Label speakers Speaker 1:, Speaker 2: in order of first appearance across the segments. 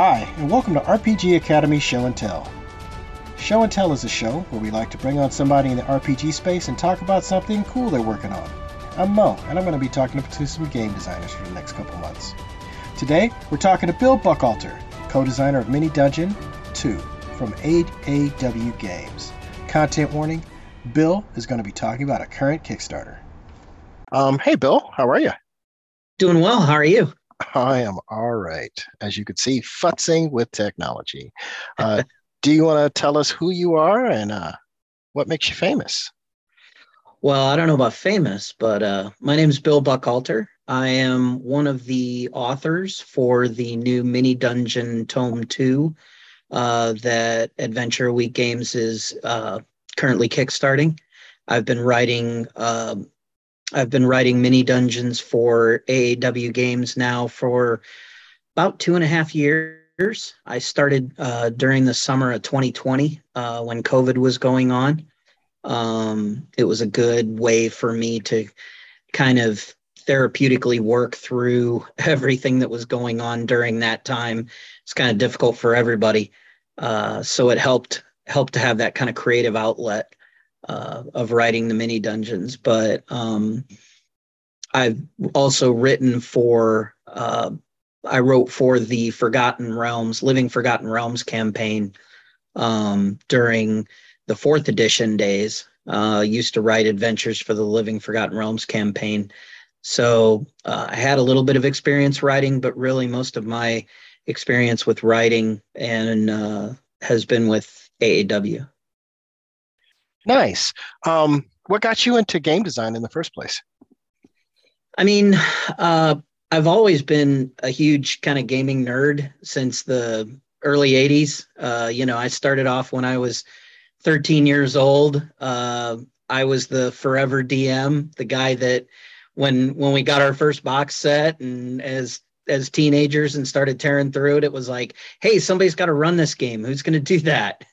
Speaker 1: Hi, and welcome to RPG Academy Show and Tell. Show and Tell is a show where we like to bring on somebody in the RPG space and talk about something cool they're working on. I'm Moe, and I'm going to be talking to some game designers for the next couple months. Today, we're talking to Bill Buchalter, co-designer of Mini Dungeon 2 from AAW Games. Content warning, Bill is going to be talking about a current Kickstarter. Um, hey Bill, how are you?
Speaker 2: Doing well. How are you?
Speaker 1: I am all right. As you can see, futzing with technology. Uh, do you want to tell us who you are and uh, what makes you famous?
Speaker 2: Well, I don't know about famous, but uh, my name is Bill Buchalter. I am one of the authors for the new Mini Dungeon Tome 2 uh, that Adventure Week Games is uh, currently kickstarting. I've been writing um, I've been writing mini dungeons for AAW games now for about two and a half years. I started uh, during the summer of 2020 uh, when COVID was going on. Um, it was a good way for me to kind of therapeutically work through everything that was going on during that time. It's kind of difficult for everybody, uh, so it helped helped to have that kind of creative outlet uh, of writing the mini dungeons. But um, I've also written for, uh, I wrote for the Forgotten Realms, Living Forgotten Realms campaign um, during the fourth edition days. Uh, used to write adventures for the Living Forgotten Realms campaign. So uh, I had a little bit of experience writing, but really most of my experience with writing and uh, has been with AAW.
Speaker 1: Nice. Um, what got you into game design in the first place?
Speaker 2: I mean, uh, I've always been a huge kind of gaming nerd since the early 80s. Uh, you know, I started off when I was 13 years old. Uh, I was the forever DM, the guy that when when we got our first box set and as as teenagers and started tearing through it, it was like, hey, somebody's got to run this game. Who's going to do that?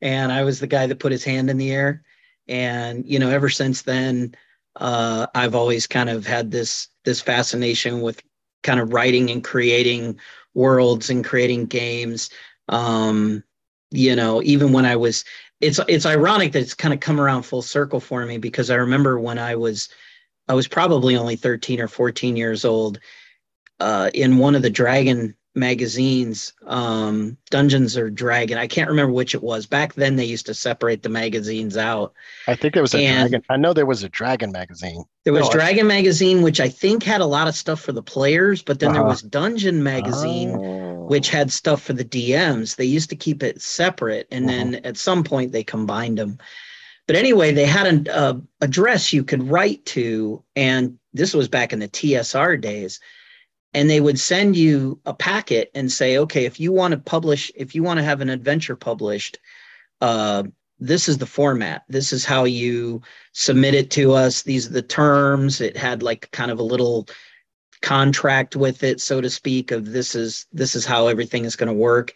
Speaker 2: And I was the guy that put his hand in the air. And you know, ever since then, uh, I've always kind of had this this fascination with kind of writing and creating worlds and creating games. Um, you know, even when I was, it's it's ironic that it's kind of come around full circle for me because I remember when I was, I was probably only 13 or 14 years old. Uh, in one of the Dragon magazines, um, Dungeons or Dragon. I can't remember which it was. Back then, they used to separate the magazines out.
Speaker 1: I think there was a and Dragon. I know there was a Dragon magazine.
Speaker 2: There was no, Dragon I... magazine, which I think had a lot of stuff for the players, but then uh-huh. there was Dungeon magazine, oh. which had stuff for the DMs. They used to keep it separate, and uh-huh. then at some point they combined them. But anyway, they had an uh, address you could write to, and this was back in the TSR days and they would send you a packet and say okay if you want to publish if you want to have an adventure published uh, this is the format. This is how you submit it to us. These are the terms. It had like kind of a little contract with it so to speak of this is this is how everything is going to work.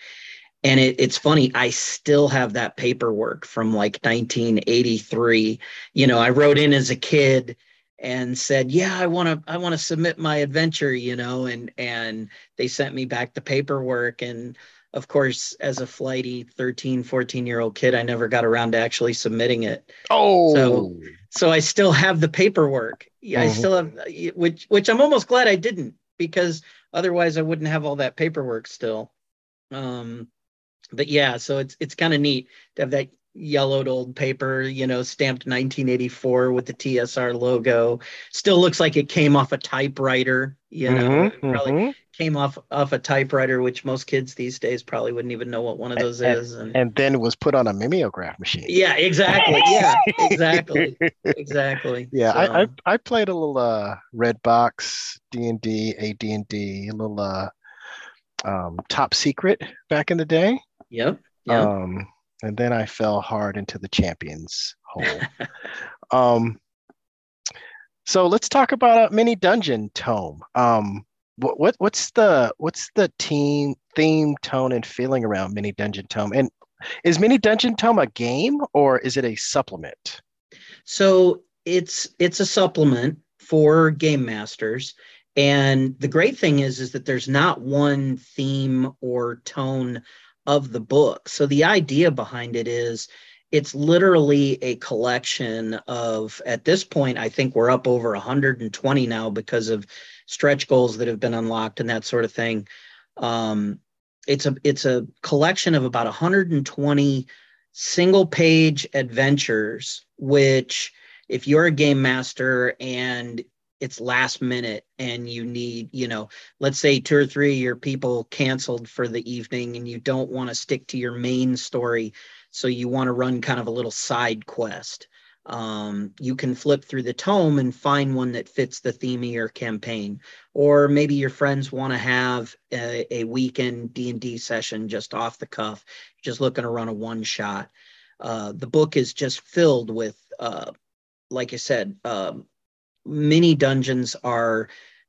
Speaker 2: And it, it's funny i still have that paperwork from like 1983 you know i wrote in as a kid and said yeah i want to i want to submit my adventure you know and and they sent me back the paperwork. And of course as a flighty 13 14 year old kid i never got around to actually submitting it.
Speaker 1: Oh.
Speaker 2: so so i still have the paperwork. Mm-hmm. i still have which which i'm almost glad i didn't because otherwise i wouldn't have all that paperwork still. Um but yeah so it's it's kind of neat to have that yellowed old paper, you know, stamped 1984 with the TSR logo. Still looks like it came off a typewriter, you know, mm-hmm, probably mm-hmm. came off off a typewriter, which most kids these days probably wouldn't even know what one of those
Speaker 1: and,
Speaker 2: is.
Speaker 1: And, and then was put on a mimeograph machine.
Speaker 2: Yeah, exactly. Yeah, exactly. exactly.
Speaker 1: Yeah, so. I, I, I played a little uh Redbox D&D, AD&D, a little uh um top secret back in the day.
Speaker 2: Yep. yep.
Speaker 1: Um and then I fell hard into the champions hole. um, so let's talk about a mini dungeon tome. Um, what, what what's the what's the team theme, tone, and feeling around mini dungeon tome? And is mini dungeon tome a game or is it a supplement?
Speaker 2: So it's it's a supplement for game masters And the great thing is, is that there's not one theme or tone of the book. So the idea behind it is it's literally a collection of at this point i think we're up over 120 now because of stretch goals that have been unlocked and that sort of thing um, it's a it's a collection of about 120 single page adventures which if you're a game master and it's last minute and you need you know let's say two or three of your people canceled for the evening and you don't want to stick to your main story so you want to run kind of a little side quest. Um, you can flip through the tome and find one that fits the theme of your campaign. Or maybe your friends want to have a, a, weekend d&d session just off the cuff just looking to run a one shot. Uh, the book is just filled with uh, like i said um, mini dungeons are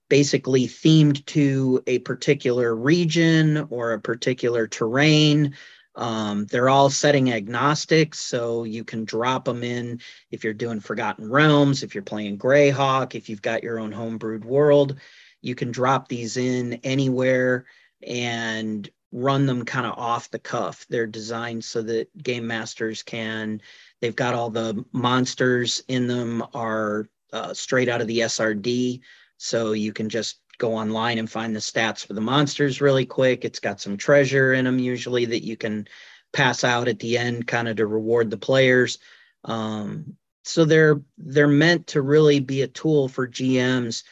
Speaker 2: basically themed to a particular region or a particular terrain um, they're all setting agnostic, so you can drop them in if you're doing Forgotten Realms, if you're playing Greyhawk, if you've got your own homebrewed world, you can drop these in anywhere and run them kind of off the cuff. They're designed so that game masters can, they've got all the monsters in them are uh, straight out of the SRD. So you can just go online and find the stats for the monsters really quick. It's got some treasure in them usually that you can pass out at the end, kind of to reward the players. Um, so they're they're meant to really be a tool for GMs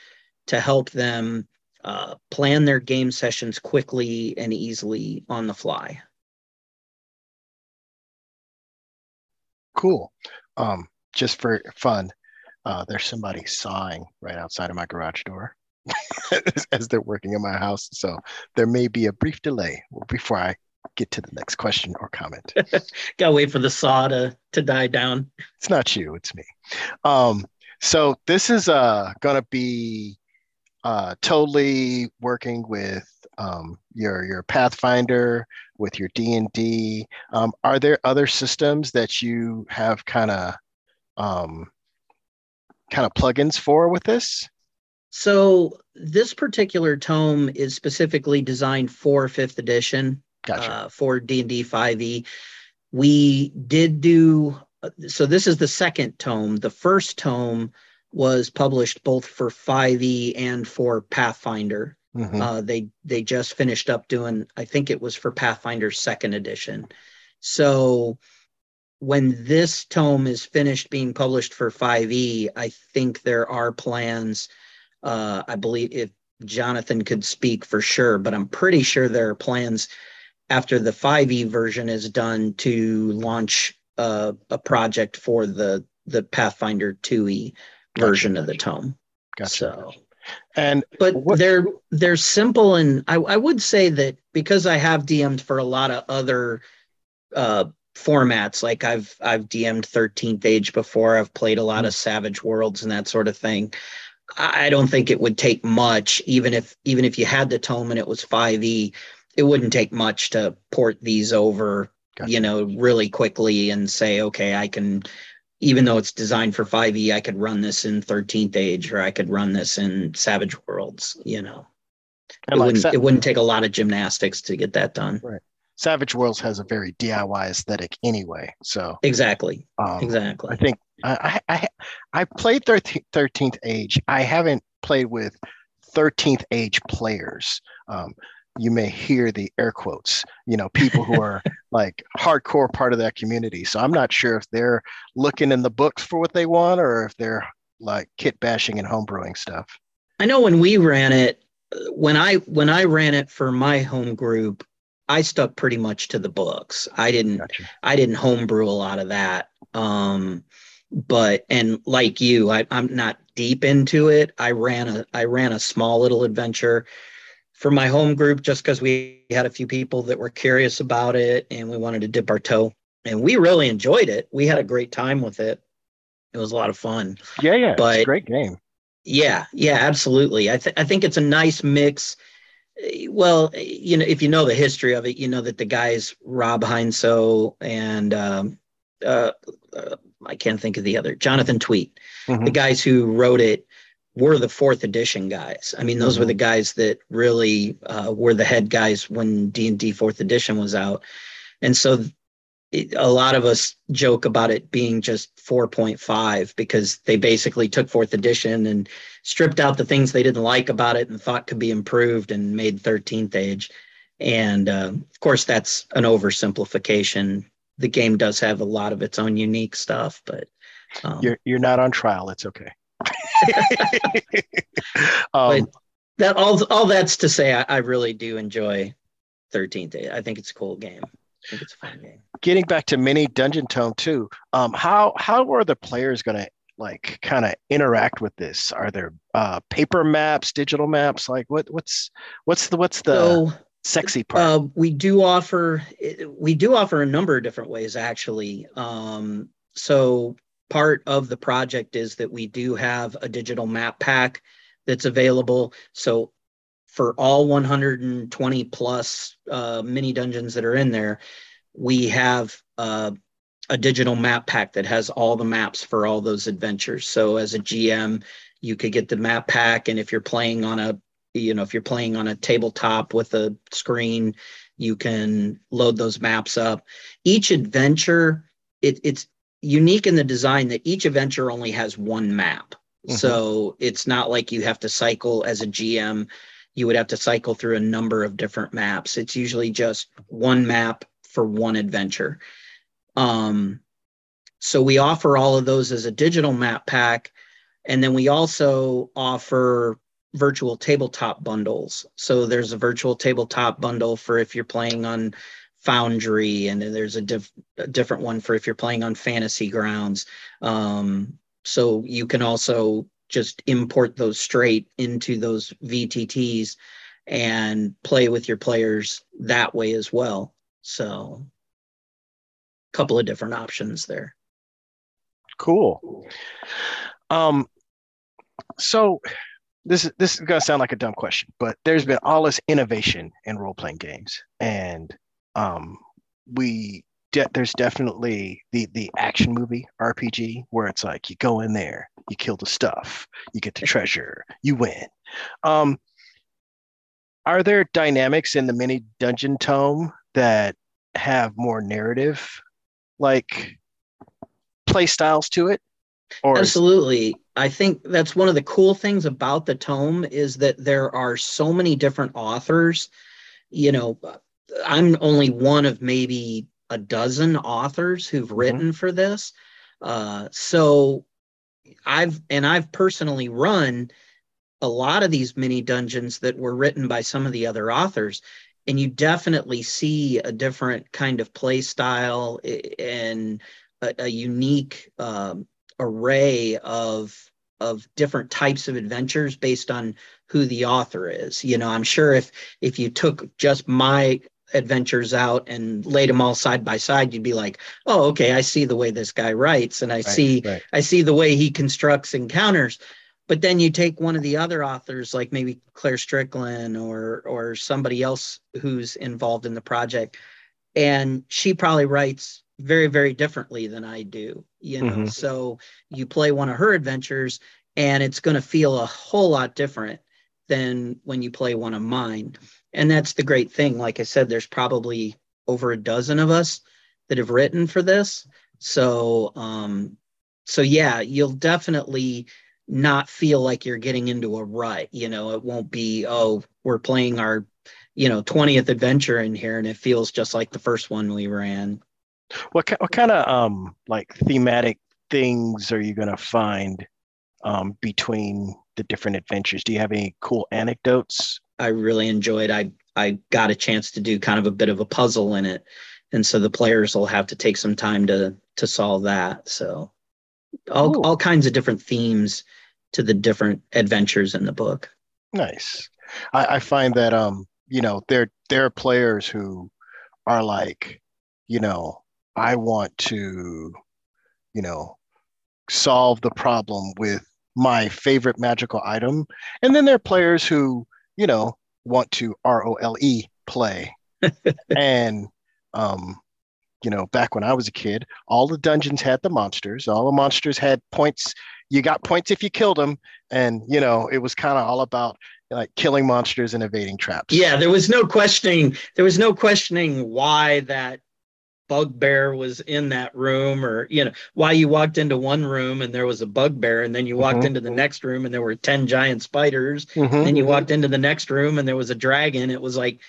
Speaker 2: to help them uh, plan their game sessions quickly and easily on the fly.
Speaker 1: Cool. Um, just for fun, uh, there's somebody sawing right outside of my garage door. as they're working in my house. So there may be a brief delay before I get to the next question or comment.
Speaker 2: Gotta wait for the saw to, to die down.
Speaker 1: It's not you, it's me. Um, so this is uh, gonna be uh, totally working with um, your your Pathfinder, with your D and D. Um, are there other systems that you have kind of um, kind of plugins for with this?
Speaker 2: So this particular tome is specifically designed for fifth edition,
Speaker 1: gotcha.
Speaker 2: uh, for D and D five E. We did do so. This is the second tome. The first tome was published both for five E and for Pathfinder. Mm-hmm. Uh, they they just finished up doing. I think it was for Pathfinder second edition. So when this tome is finished being published for 5e, I think there are plans uh, I believe if Jonathan could speak for sure, but I'm pretty sure there are plans after the 5e version is done to launch uh, a project for the the Pathfinder 2e version gotcha, of the tome.
Speaker 1: Gotcha.
Speaker 2: So,
Speaker 1: and
Speaker 2: but what, they're they're simple, and I, I would say that because I have DM'd for a lot of other uh, formats, like I've I've DM'd 13th Age before, I've played a lot mm-hmm. of Savage Worlds and that sort of thing. I don't think it would take much, even if even if you had the tome and it was 5e, it wouldn't take much to port these over, gotcha. you know, really quickly and say, okay, I can, even though it's designed for 5e, I could run this in 13th Age or I could run this in Savage Worlds, you know. it, like wouldn't, it wouldn't take a lot of gymnastics to get that done.
Speaker 1: Right. Savage Worlds has a very DIY aesthetic anyway. So
Speaker 2: exactly, um, exactly.
Speaker 1: I think I I I played thirteenth age. I haven't played with thirteenth age players. Um, you may hear the air quotes. You know, people who are like hardcore part of that community. So I'm not sure if they're looking in the books for what they want or if they're like kit bashing and homebrewing stuff.
Speaker 2: I know when we ran it, when I when I ran it for my home group, I stuck pretty much to the books. I didn't gotcha. I didn't homebrew a lot of that. Um, but and like you, I, I'm not deep into it. I ran a I ran a small little adventure for my home group just because we had a few people that were curious about it and we wanted to dip our toe. And we really enjoyed it. We had a great time with it. It was a lot of fun.
Speaker 1: Yeah, yeah. But, it's a great game.
Speaker 2: Yeah, yeah, absolutely. I, th- I think it's a nice mix well, you know, if you know the history of it, you know that the guys Rob Heinsoo and um, uh, uh, I can't think of the other Jonathan Tweet, mm-hmm. the guys who wrote it, were the fourth edition guys. I mean, those mm-hmm. were the guys that really uh, were the head guys when D and D fourth edition was out, and so it, a lot of us joke about it being just 4.5 because they basically took fourth edition and stripped out the things they didn't like about it and thought could be improved and made 13th age. And uh, of course, that's an oversimplification. The game does have a lot of its own unique stuff, but
Speaker 1: um, you're you're not on trial. It's okay.
Speaker 2: um, that all all that's to say, I, I really do enjoy 13th. I think it's a cool game. I think it's a fun game.
Speaker 1: Getting back to mini Dungeon Tome 2, um, how how are the players going to like kind of interact with this? Are there uh, paper maps, digital maps? Like what what's what's the what's the so, sexy part?
Speaker 2: Uh, we do offer we do offer a number of different ways actually. Um, so part of the project is that we do have a digital map pack that's available. So for all 120 plus uh, mini dungeons that are in there, we have uh, a digital map pack that has all the maps for all those adventures. So as a GM, you could get the map pack, and if you're playing on a you know if you're playing on a tabletop with a screen, you can load those maps up. Each adventure, it, it's unique in the design that each adventure only has one map. Mm-hmm. So it's not like you have to cycle as a GM you would have to cycle through a number of different maps. It's usually just one map for one adventure. Um, so we offer all of those as a digital map pack. And then we also offer virtual tabletop bundles. So there's a virtual tabletop bundle for if you're playing on Foundry, and then there's a, diff- a different one for if you're playing on Fantasy Grounds. Um, so you can also just import those straight into those VTTs and play with your players that way as well. So, a couple of different options there.
Speaker 1: Cool. Um, so this is this is gonna sound like a dumb question, but there's been all this innovation in role playing games, and um, we de- there's definitely the the action movie RPG where it's like you go in there, you kill the stuff, you get the treasure, you win. Um, are there dynamics in the mini dungeon tome that have more narrative like play styles to it?
Speaker 2: Or Absolutely. I think that's one of the cool things about the tome is that there are so many different authors. You know, I'm only one of maybe a dozen authors who've mm-hmm. written mm-hmm. for this. Uh, so I've and I've personally run a lot of these mini dungeons that were written by some of the other authors and you definitely see a different kind of play style and a, a unique um, array of of different types of adventures based on who the author is you know i'm sure if if you took just my adventures out and laid them all side by side you'd be like oh okay i see the way this guy writes and i right, see right. i see the way he constructs encounters but then you take one of the other authors like maybe claire strickland or or somebody else who's involved in the project and she probably writes very very differently than i do you know mm-hmm. so you play one of her adventures and it's going to feel a whole lot different than when you play one of mine and that's the great thing. Like i said there's probably over a dozen of us that have written for this. So um so yeah you'll definitely not feel like you're getting into a rut you know? It won't be oh we're playing our you know 20th adventure in here and it feels just like the first one we ran.
Speaker 1: What, what kind of um like thematic things are you going to find um between the different adventures? Do you have any cool anecdotes
Speaker 2: I really enjoyed. I I got a chance to do kind of a bit of a puzzle in it, and so the players will have to take some time to to solve that. So all Ooh. all kinds of different themes to the different adventures in the book.
Speaker 1: Nice. I, I find that um you know there there are players who are like you know I want to you know solve the problem with my favorite magical item and then there are players who you know, want to R O L E play. and um, you know, back when I was a kid, all the dungeons had the monsters. All the monsters had points. You got points if you killed them, and you know, it was kind of all about like killing monsters and evading traps.
Speaker 2: Yeah, there was no questioning. There was no questioning why that bugbear was in that room or you know why you walked into one room and there was a bugbear and then you walked mm-hmm. into the next room and there were 10 giant spiders mm-hmm. then you walked into the next room and there was a dragon it was like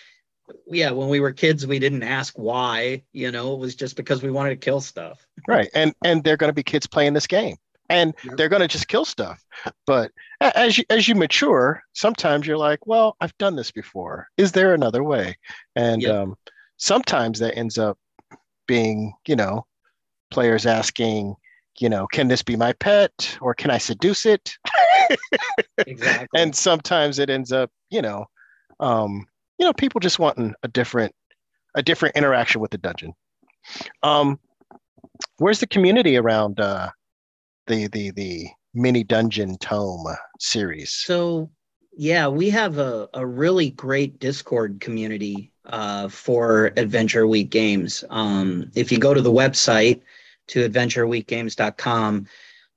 Speaker 2: yeah when we were kids we didn't ask why you know it was just because we wanted to kill stuff
Speaker 1: right and and they're going to be kids playing this game and yep. they're going to just kill stuff but as you as you mature sometimes you're like well i've done this before is there another way and yep. um, sometimes that ends up being, you know, players asking, you know, can this be my pet or can I seduce it? exactly. and sometimes it ends up, you know, um, you know, people just wanting a different, a different interaction with the dungeon. Um, where's the community around uh, the the the mini dungeon tome series?
Speaker 2: So yeah, we have a, a really great Discord community uh, for Adventure Week games. Um, if you go to the website to adventureweekgames.com,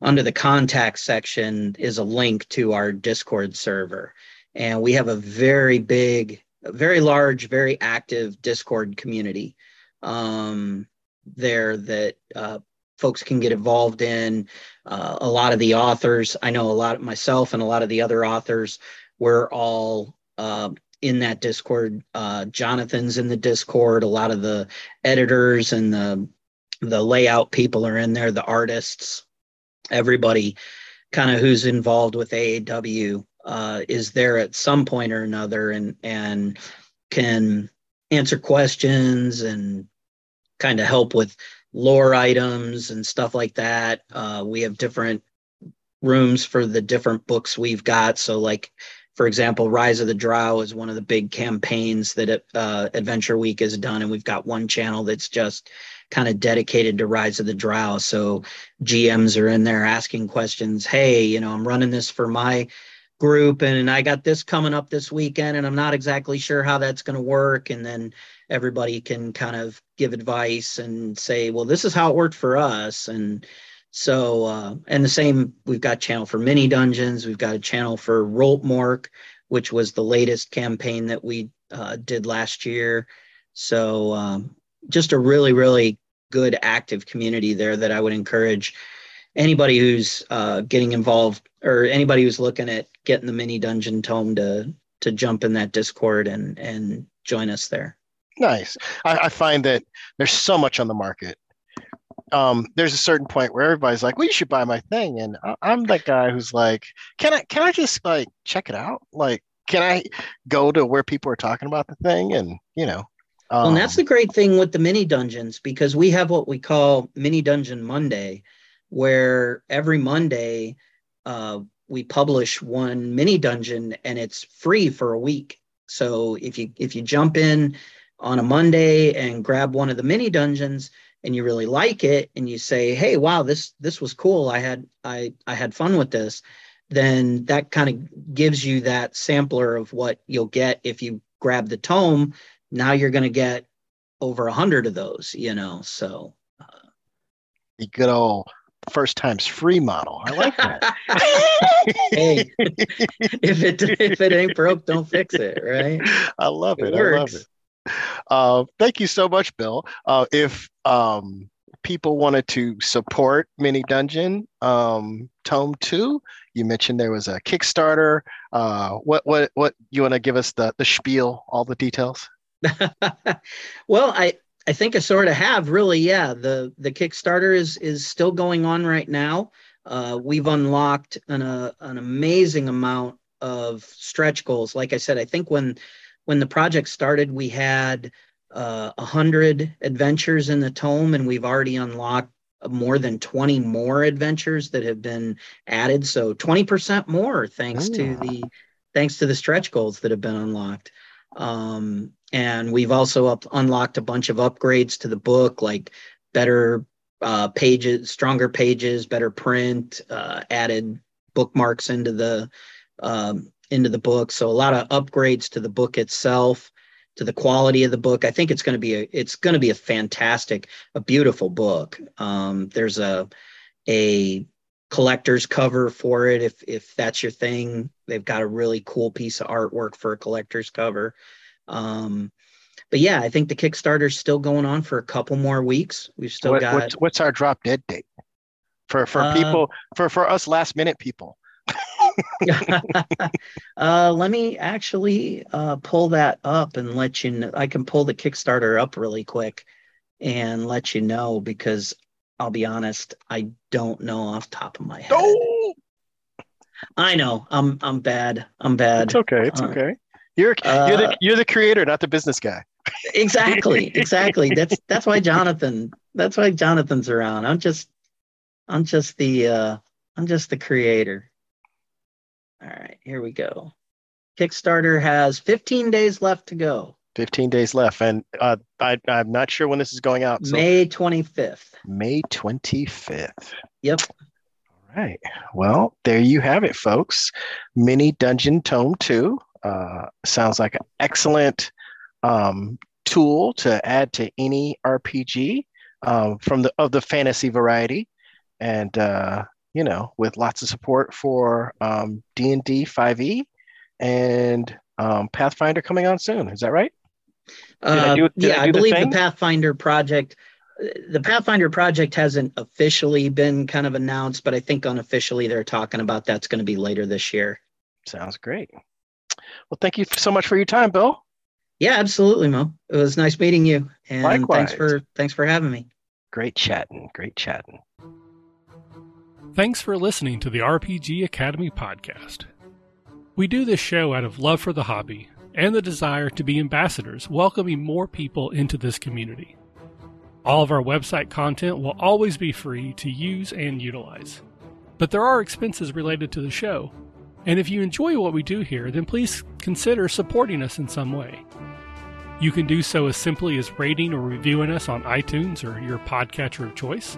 Speaker 2: under the contact section is a link to our Discord server. And we have a very big, very large, very active Discord community um, there that uh, folks can get involved in. Uh, a lot of the authors, I know a lot of myself and a lot of the other authors, we're all uh, in that Discord. Uh, Jonathan's in the Discord. A lot of the editors and the the layout people are in there. The artists, everybody, kind of who's involved with AAW uh, is there at some point or another, and and can answer questions and kind of help with lore items and stuff like that. Uh, we have different rooms for the different books we've got. So like for example, Rise of the Drow is one of the big campaigns that uh, Adventure Week has done, and we've got one channel that's just kind of dedicated to Rise of the Drow. So GMs are in there asking questions. Hey, you know, I'm running this for my group, and I got this coming up this weekend, and I'm not exactly sure how that's going to work. And then everybody can kind of give advice and say, well, this is how it worked for us, and so, uh, and the same, we've got channel for mini dungeons. We've got a channel for Roltmork, which was the latest campaign that we uh, did last year. So, um, just a really, really good active community there that I would encourage anybody who's uh, getting involved or anybody who's looking at getting the mini dungeon tome to to jump in that Discord and and join us there.
Speaker 1: Nice. I, I find that there's so much on the market um, there's a certain point where everybody's like, "Well, you should buy my thing," and I'm that guy who's like, "Can I? Can I just like check it out? Like, can I go to where people are talking about the thing?" And you know,
Speaker 2: um, well, and that's the great thing with the mini dungeons because we have what we call Mini Dungeon Monday, where every Monday uh, we publish one mini dungeon and it's free for a week. So if you if you jump in on a Monday and grab one of the mini dungeons, and you really like it and you say hey wow this this was cool. I had i i had fun with this then that kind of gives you that sampler of what you'll get if you grab the tome. Now you're going to get over a hundred of those you know so uh,
Speaker 1: the good old first times free model. I like that.
Speaker 2: Hey if it if it ain't broke don't fix it right?
Speaker 1: I love it, it i love it uh, thank you so much, Bill. Uh, if um, people wanted to support Mini Dungeon um, Tome Two, you mentioned there was a Kickstarter. Uh, what what what you want to give us the the spiel, all the details?
Speaker 2: well, I I think I sort of have really. Yeah, the the Kickstarter is is still going on right now. Uh, we've unlocked an uh, an amazing amount of stretch goals. Like I said, I think when when the project started, we had uh, 100 adventures in the tome, and we've already unlocked more than 20 more adventures that have been added. So 20% more thanks Ooh. to the thanks to the stretch goals that have been unlocked. Um, and we've also up, unlocked a bunch of upgrades to the book, like better uh, pages, stronger pages, better print, uh, added bookmarks into the um, into the book. So a lot of upgrades to the book itself. to the quality of the book. I think it's going to be a it's going to be a fantastic, a beautiful book. Um, there's a a collector's cover for it if if that's your thing. They've got a really cool piece of artwork for a collector's cover. Um, but yeah, I think the Kickstarter's still going on for a couple more weeks. We've still
Speaker 1: what,
Speaker 2: got
Speaker 1: what's, what's our drop dead date for for uh, people for for us last minute people.
Speaker 2: uh, let me actually uh, pull that up and let you know. I can pull the Kickstarter up really quick and let you know because I'll be honest, I don't know off top of my head. Oh! I know. I'm I'm bad. I'm bad.
Speaker 1: It's okay. It's uh, okay. You're you're the uh, you're the creator, not the business guy.
Speaker 2: exactly. Exactly. That's that's why Jonathan. That's why Jonathan's around. I'm just I'm just the uh I'm just the creator. All right, here we go. Kickstarter has 15 days left to go.
Speaker 1: 15 days left. And uh, I, I'm not sure when this is going out.
Speaker 2: So May 25th.
Speaker 1: May 25th.
Speaker 2: Yep.
Speaker 1: All right. Well, there you have it, folks. Mini Dungeon Tome 2. Uh, sounds like an excellent um, tool to add to any RPG um, from the of the fantasy variety. And uh, you know, with lots of support for um, D&D 5e and um, Pathfinder coming on soon. Is that right?
Speaker 2: Uh, I do, yeah, I, I believe the, the Pathfinder project. The Pathfinder project hasn't officially been kind of announced, but I think unofficially they're talking about that's going to be later this year.
Speaker 1: Sounds great. Well, thank you so much for your time, Bill.
Speaker 2: Yeah, absolutely, Moe. It was nice meeting you, and Likewise. thanks for thanks for having me.
Speaker 1: Great chatting. Great chatting.
Speaker 3: Thanks for listening to the RPG Academy podcast. We do this show out of love for the hobby and the desire to be ambassadors, welcoming more people into this community. All of our website content will always be free to use and utilize. But there are expenses related to the show, and if you enjoy what we do here, then please consider supporting us in some way. You can do so as simply as rating or reviewing us on iTunes or your podcatcher of choice.